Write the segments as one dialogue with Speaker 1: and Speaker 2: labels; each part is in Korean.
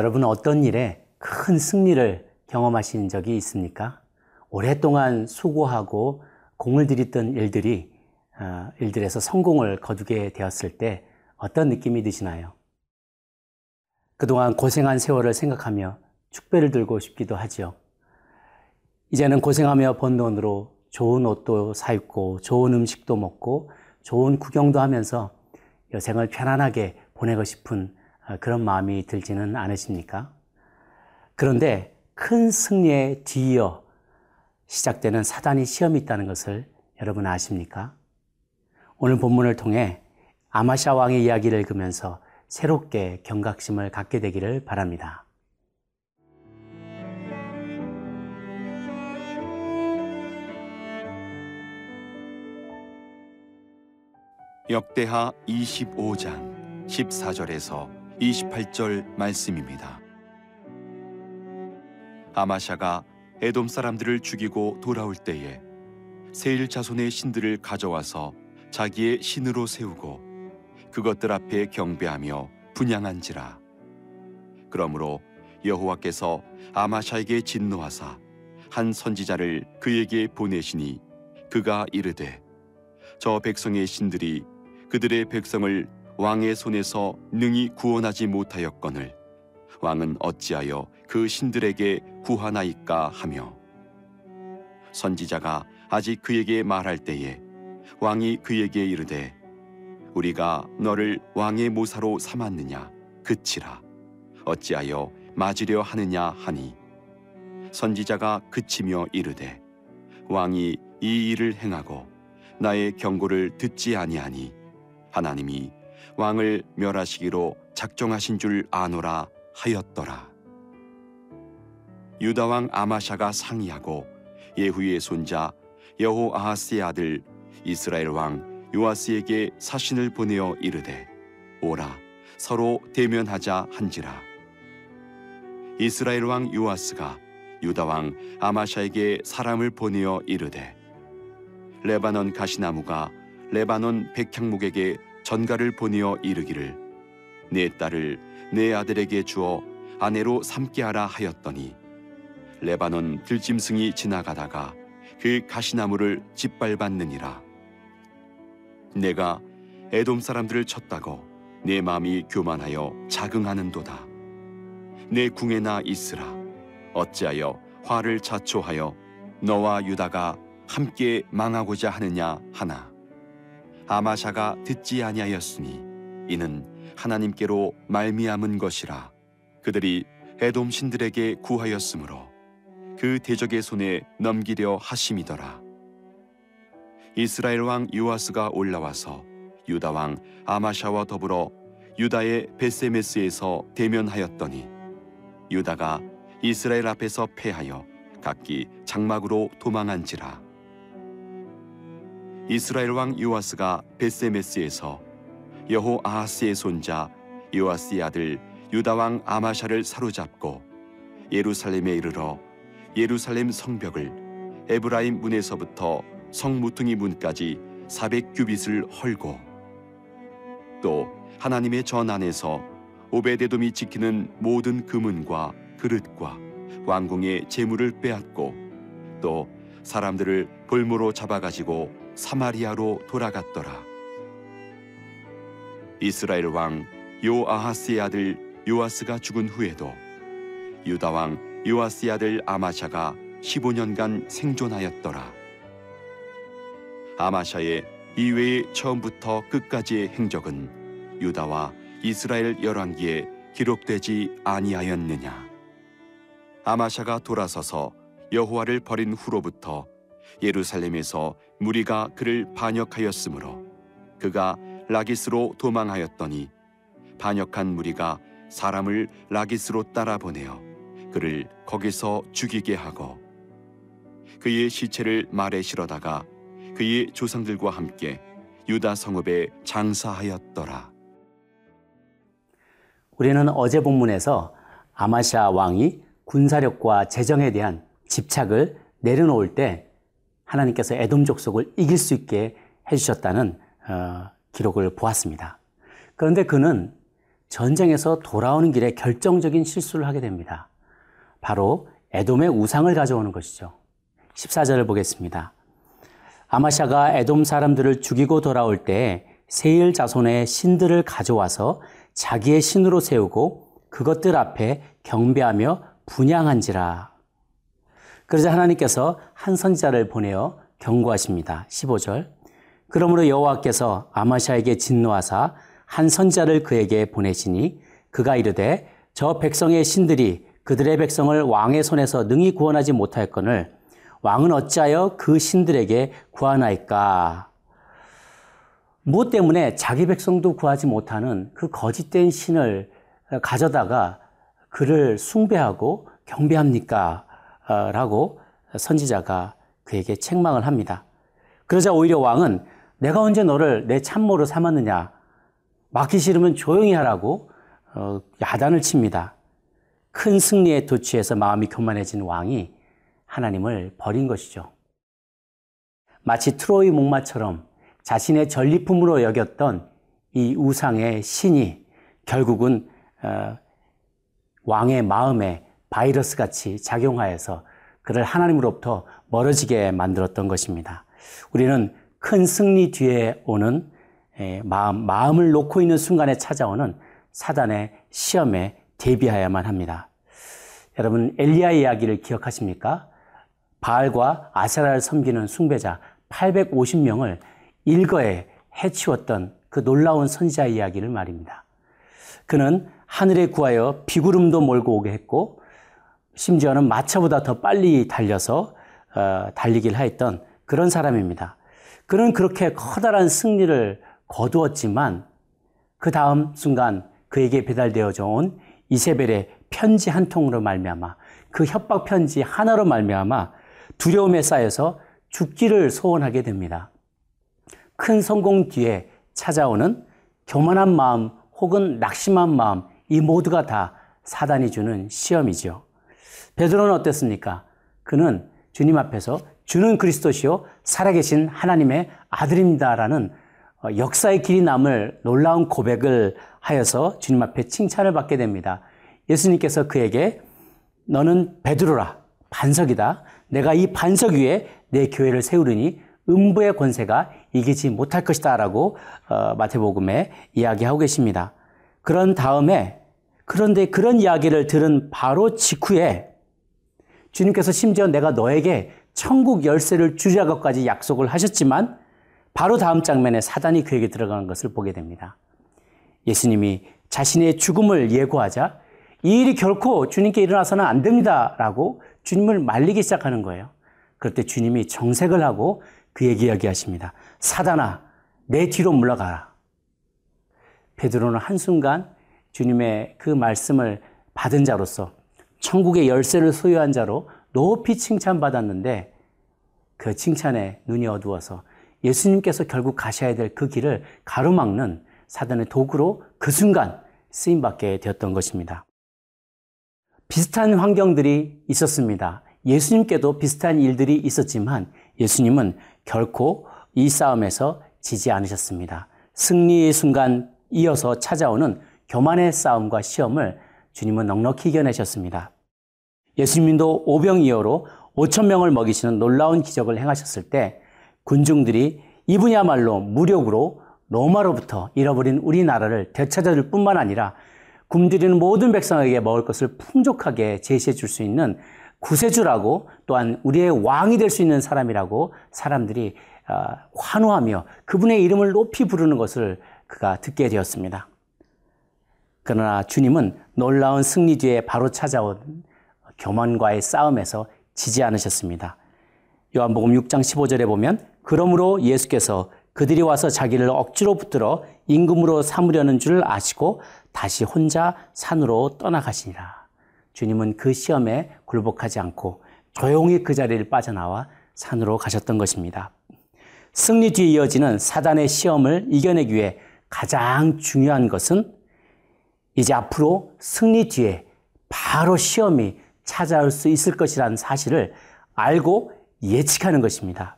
Speaker 1: 여러분은 어떤 일에 큰 승리를 경험하신 적이 있습니까? 오랫동안 수고하고 공을 들였던 일들이 어, 일들에서 성공을 거두게 되었을 때 어떤 느낌이 드시나요? 그동안 고생한 세월을 생각하며 축배를 들고 싶기도 하죠. 이제는 고생하며 번 돈으로 좋은 옷도 사 입고 좋은 음식도 먹고 좋은 구경도 하면서 여생을 편안하게 보내고 싶은 어, 그런 마음이 들지는 않으십니까? 그런데 큰 승리에 뒤이어 시작되는 사단이 시험이 있다는 것을 여러분 아십니까? 오늘 본문을 통해 아마샤 왕의 이야기를 읽으면서 새롭게 경각심을 갖게 되기를 바랍니다.
Speaker 2: 역대하 25장 14절에서 28절 말씀입니다. 아마샤가 에돔 사람들을 죽이고 돌아올 때에 세일 자손의 신들을 가져와서 자기의 신으로 세우고 그것들 앞에 경배하며 분양한지라. 그러므로 여호와께서 아마샤에게 진노하사 한 선지자를 그에게 보내시니 그가 이르되 저 백성의 신들이 그들의 백성을 왕의 손에서 능히 구원하지 못하였거늘 왕은 어찌하여 그 신들에게 구하나이까 하며 선지자가 아직 그에게 말할 때에 왕이 그에게 이르되 우리가 너를 왕의 모사로 삼았느냐? 그치라. 어찌하여 맞으려 하느냐 하니? 선지자가 그치며 이르되 왕이 이 일을 행하고 나의 경고를 듣지 아니하니 하나님이 왕을 멸하시기로 작정하신 줄 아노라 하였더라. 유다 왕 아마샤가 상의하고 예후의 손자 여호아하스의 아들 이스라엘 왕 요아스에게 사신을 보내어 이르되 오라 서로 대면하자 한지라. 이스라엘 왕 요아스가 유다 왕 아마샤에게 사람을 보내어 이르되 레바논 가시나무가 레바논 백향목에게 전가를 보내어 이르기를 내 딸을 내 아들에게 주어 아내로 삼게 하라 하였더니 레바논 들짐승이 지나가다가 그 가시나무를 짓밟았느니라. 내가 에돔 사람들을 쳤다고 내 마음이 교만하여 자긍하는도다. 내 궁에나 있으라. 어찌하여 화를 자초하여 너와 유다가 함께 망하고자 하느냐 하나 아마샤가 듣지 아니하였으니 이는 하나님께로 말미암은 것이라 그들이 에돔 신들에게 구하였으므로 그 대적의 손에 넘기려 하심이더라. 이스라엘 왕 요아스가 올라와서 유다 왕 아마샤와 더불어 유다의 베세메스에서 대면하였더니 유다가 이스라엘 앞에서 패하여 각기 장막으로 도망한지라 이스라엘 왕 요아스가 베세메스에서 여호 아하스의 손자 요아스의 아들 유다 왕 아마샤를 사로잡고 예루살렘에 이르러 예루살렘 성벽을 에브라임 문에서부터 성무퉁이 문까지 400규빗을 헐고 또 하나님의 전 안에서 오베데돔이 지키는 모든 금은과 그릇과 왕궁의 재물을 빼앗고 또 사람들을 볼모로 잡아가지고 사마리아로 돌아갔더라. 이스라엘 왕 요아하스의 아들 요아스가 죽은 후에도 유다 왕 요아스의 아들 아마샤가 15년간 생존하였더라. 아마샤의 이외의 처음부터 끝까지의 행적은 유다와 이스라엘 열왕기에 기록되지 아니하였느냐. 아마샤가 돌아서서 여호와를 버린 후로부터 예루살렘에서 무리가 그를 반역하였으므로 그가 라기스로 도망하였더니 반역한 무리가 사람을 라기스로 따라 보내어 그를 거기서 죽이게 하고 그의 시체를 말에 실어다가 그의 조상들과 함께 유다 성읍에 장사하였더라.
Speaker 1: 우리는 어제 본문에서 아마샤 왕이 군사력과 재정에 대한 집착을 내려놓을 때 하나님께서 에돔 족속을 이길 수 있게 해주셨다는 어, 기록을 보았습니다. 그런데 그는 전쟁에서 돌아오는 길에 결정적인 실수를 하게 됩니다. 바로 에돔의 우상을 가져오는 것이죠. 14절을 보겠습니다. 아마샤가 에돔 사람들을 죽이고 돌아올 때 세일 자손의 신들을 가져와서 자기의 신으로 세우고 그것들 앞에 경배하며 분양한지라. 그러자 하나님께서 한 선지자를 보내어 경고하십니다. 15절. 그러므로 여호와께서 아마샤에게 진노하사 한 선지자를 그에게 보내시니 그가 이르되 저 백성의 신들이 그들의 백성을 왕의 손에서 능히 구원하지 못하였거늘 왕은 어찌하여 그 신들에게 구하나이까? 무엇 때문에 자기 백성도 구하지 못하는 그 거짓된 신을 가져다가 그를 숭배하고 경배합니까? 라고 선지자가 그에게 책망을 합니다. 그러자 오히려 왕은 내가 언제 너를 내 참모로 삼았느냐? 막기 싫으면 조용히 하라고 어, 야단을 칩니다. 큰 승리에 도취해서 마음이 교만해진 왕이 하나님을 버린 것이죠. 마치 트로이 목마처럼 자신의 전리품으로 여겼던 이 우상의 신이 결국은 어, 왕의 마음에 바이러스 같이 작용하여서 그를 하나님으로부터 멀어지게 만들었던 것입니다. 우리는 큰 승리 뒤에 오는 마음, 마음을 놓고 있는 순간에 찾아오는 사단의 시험에 대비하야만 합니다. 여러분, 엘리야 이야기를 기억하십니까? 바알과 아세라를 섬기는 숭배자 850명을 일거에 해치웠던 그 놀라운 선지자 이야기를 말입니다. 그는 하늘에 구하여 비구름도 몰고 오게 했고 심지어는 마차보다 더 빨리 달려서 어, 달리길 하였던 그런 사람입니다. 그는 그렇게 커다란 승리를 거두었지만 그 다음 순간 그에게 배달되어져 온 이세벨의 편지 한 통으로 말미암아 그 협박 편지 하나로 말미암아 두려움에 쌓여서 죽기를 소원하게 됩니다. 큰 성공 뒤에 찾아오는 교만한 마음 혹은 낙심한 마음 이 모두가 다 사단이 주는 시험이죠. 베드로는 어땠습니까? 그는 주님 앞에서 주는 그리스도시요 살아계신 하나님의 아들입니다라는 어, 역사의 길이 남을 놀라운 고백을 하여서 주님 앞에 칭찬을 받게 됩니다. 예수님께서 그에게 너는 베드로라 반석이다. 내가 이 반석 위에 내 교회를 세우리니 음부의 권세가 이기지 못할 것이다라고 어, 마태복음에 이야기하고 계십니다. 그런 다음에 그런데 그런 이야기를 들은 바로 직후에 주님께서 심지어 내가 너에게 천국 열쇠를 주자고까지 약속을 하셨지만 바로 다음 장면에 사단이 그에게 들어가는 것을 보게 됩니다. 예수님이 자신의 죽음을 예고하자 이 일이 결코 주님께 일어나서는 안 됩니다. 라고 주님을 말리기 시작하는 거예요. 그럴 때 주님이 정색을 하고 그에게 이야기하십니다. 사단아, 내 뒤로 물러가라. 베드로는 한순간 주님의 그 말씀을 받은 자로서 천국의 열쇠를 소유한 자로 높이 칭찬받았는데 그 칭찬에 눈이 어두워서 예수님께서 결국 가셔야 될 그 길을 가로막는 사단의 도구로 그 순간 쓰임받게 되었던 것입니다. 비슷한 환경들이 있었습니다. 예수님께도 비슷한 일들이 있었지만 예수님은 결코 이 싸움에서 지지 않으셨습니다. 승리의 순간 이어서 찾아오는 교만의 싸움과 시험을 주님은 넉넉히 이겨내셨습니다. 예수님도 오병이어로 5천 명을 먹이시는 놀라운 기적을 행하셨을 때 군중들이 이분야말로 무력으로 로마로부터 잃어버린 우리나라를 되찾아줄 뿐만 아니라 굶주리는 모든 백성에게 먹을 것을 풍족하게 제시해 줄 수 있는 구세주라고 또한 우리의 왕이 될 수 있는 사람이라고 사람들이 어, 환호하며 그분의 이름을 높이 부르는 것을 그가 듣게 되었습니다. 그러나 주님은 놀라운 승리 뒤에 바로 찾아온 교만과의 싸움에서 지지 않으셨습니다. 요한복음 6장 15절에 보면 그러므로 예수께서 그들이 와서 자기를 억지로 붙들어 임금으로 삼으려는 줄 아시고 다시 혼자 산으로 떠나가시니라. 주님은 그 시험에 굴복하지 않고 조용히 그 자리를 빠져나와 산으로 가셨던 것입니다. 승리 뒤에 이어지는 사단의 시험을 이겨내기 위해 가장 중요한 것은 이제 앞으로 승리 뒤에 바로 시험이 찾아올 수 있을 것이라는 사실을 알고 예측하는 것입니다.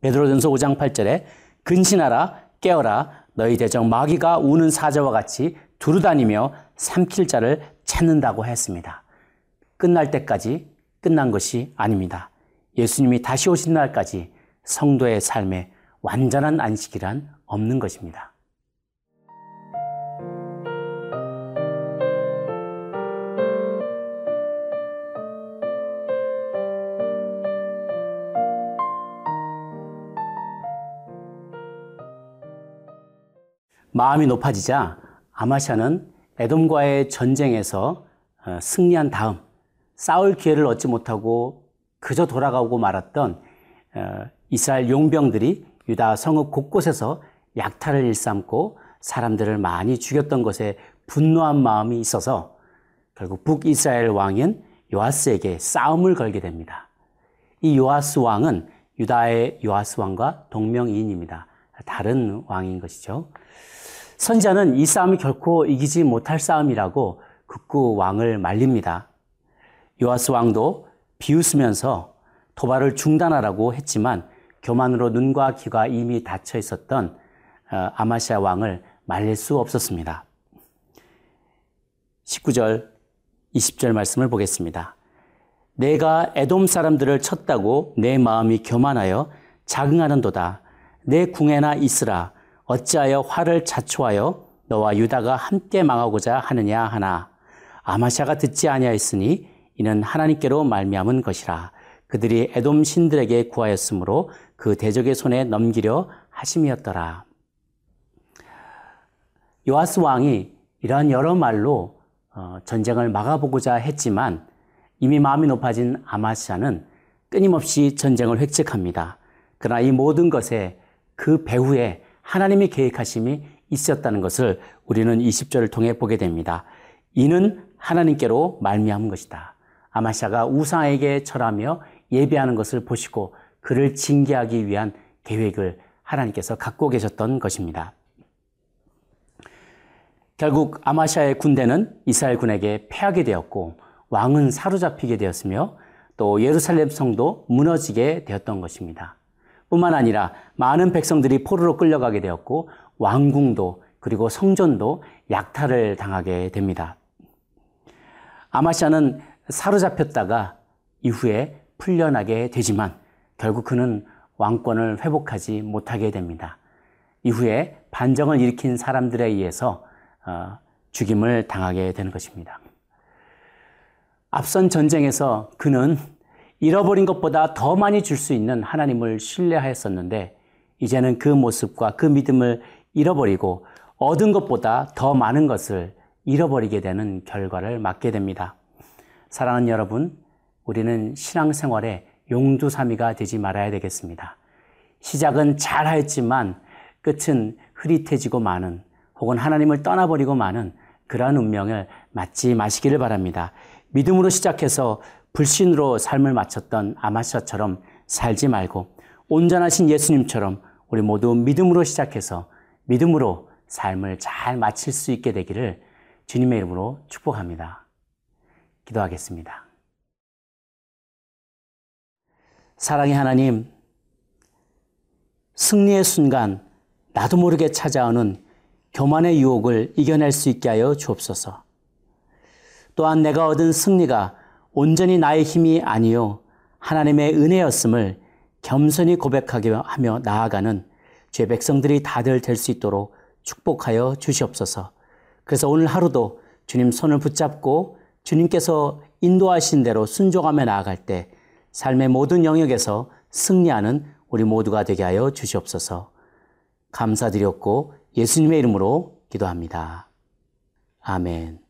Speaker 1: 베드로전서 5장 8절에 근신하라 깨어라 너희 대적 마귀가 우는 사자와 같이 두루 다니며 삼킬 자를 찾는다고 했습니다. 끝날 때까지 끝난 것이 아닙니다. 예수님이 다시 오신 날까지 성도의 삶에 완전한 안식이란 없는 것입니다. 마음이 높아지자 아마샤는 에돔과의 전쟁에서 어, 승리한 다음 싸울 기회를 얻지 못하고 그저 돌아가고 말았던 어, 이스라엘 용병들이 유다 성읍 곳곳에서 약탈을 일삼고 사람들을 많이 죽였던 것에 분노한 마음이 있어서 결국 북이스라엘 왕인 요아스에게 싸움을 걸게 됩니다. 이 요아스 왕은 유다의 요아스 왕과 동명이인입니다. 다른 왕인 것이죠. 선지자는 이 싸움이 결코 이기지 못할 싸움이라고 극구 왕을 말립니다. 요아스 왕도 비웃으면서 도발을 중단하라고 했지만 교만으로 눈과 귀가 이미 닫혀 있었던 어, 아마시아 왕을 말릴 수 없었습니다. 19절, 20절 말씀을 보겠습니다. 내가 에돔 사람들을 쳤다고 내 마음이 교만하여 자긍하는도다. 내 궁에나 있으라. 어찌하여 화를 자초하여 너와 유다가 함께 망하고자 하느냐 하나 아마샤가 듣지 아니하였으니 이는 하나님께로 말미암은 것이라 그들이 에돔 신들에게 구하였으므로 그 대적의 손에 넘기려 하심이었더라. 요아스 왕이 이러한 여러 말로 어, 전쟁을 막아보고자 했지만 이미 마음이 높아진 아마샤는 끊임없이 전쟁을 획책합니다. 그러나 이 모든 것에 그 배후에 하나님의 계획하심이 있었다는 것을 우리는 20절을 통해 보게 됩니다. 이는 하나님께로 말미암은 것이다. 아마샤가 우상에게 절하며 예배하는 것을 보시고 그를 징계하기 위한 계획을 하나님께서 갖고 계셨던 것입니다. 결국 아마샤의 군대는 이스라엘 군에게 패하게 되었고 왕은 사로잡히게 되었으며 또 예루살렘 성도 무너지게 되었던 것입니다. 뿐만 아니라 많은 백성들이 포로로 끌려가게 되었고 왕궁도 그리고 성전도 약탈을 당하게 됩니다. 아마샤는 사로잡혔다가 이후에 풀려나게 되지만 결국 그는 왕권을 회복하지 못하게 됩니다. 이후에 반정을 일으킨 사람들에 의해서 어, 죽임을 당하게 되는 것입니다. 앞선 전쟁에서 그는 잃어버린 것보다 더 많이 줄 수 있는 하나님을 신뢰하였었는데 이제는 그 모습과 그 믿음을 잃어버리고 얻은 것보다 더 많은 것을 잃어버리게 되는 결과를 맞게 됩니다. 사랑하는 여러분, 우리는 신앙생활에 용두사미가 되지 말아야 되겠습니다. 시작은 잘 하였지만 끝은 흐릿해지고 마는 혹은 하나님을 떠나버리고 마는 그러한 운명을 맞지 마시기를 바랍니다. 믿음으로 시작해서 불신으로 삶을 마쳤던 아마샤처럼 살지 말고 온전하신 예수님처럼 우리 모두 믿음으로 시작해서 믿음으로 삶을 잘 마칠 수 있게 되기를 주님의 이름으로 축복합니다. 기도하겠습니다. 사랑의 하나님, 승리의 순간 나도 모르게 찾아오는 교만의 유혹을 이겨낼 수 있게 하여 주옵소서. 또한 내가 얻은 승리가 온전히 나의 힘이 아니요 하나님의 은혜였음을 겸손히 고백하게 하며 나아가는 죄 백성들이 다들 될 수 있도록 축복하여 주시옵소서. 그래서 오늘 하루도 주님 손을 붙잡고 주님께서 인도하신 대로 순종하며 나아갈 때 삶의 모든 영역에서 승리하는 우리 모두가 되게 하여 주시옵소서. 감사드렸고 예수님의 이름으로 기도합니다. 아멘.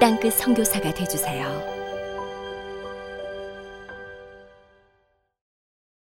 Speaker 3: 땅끝 선교사가 되주세요.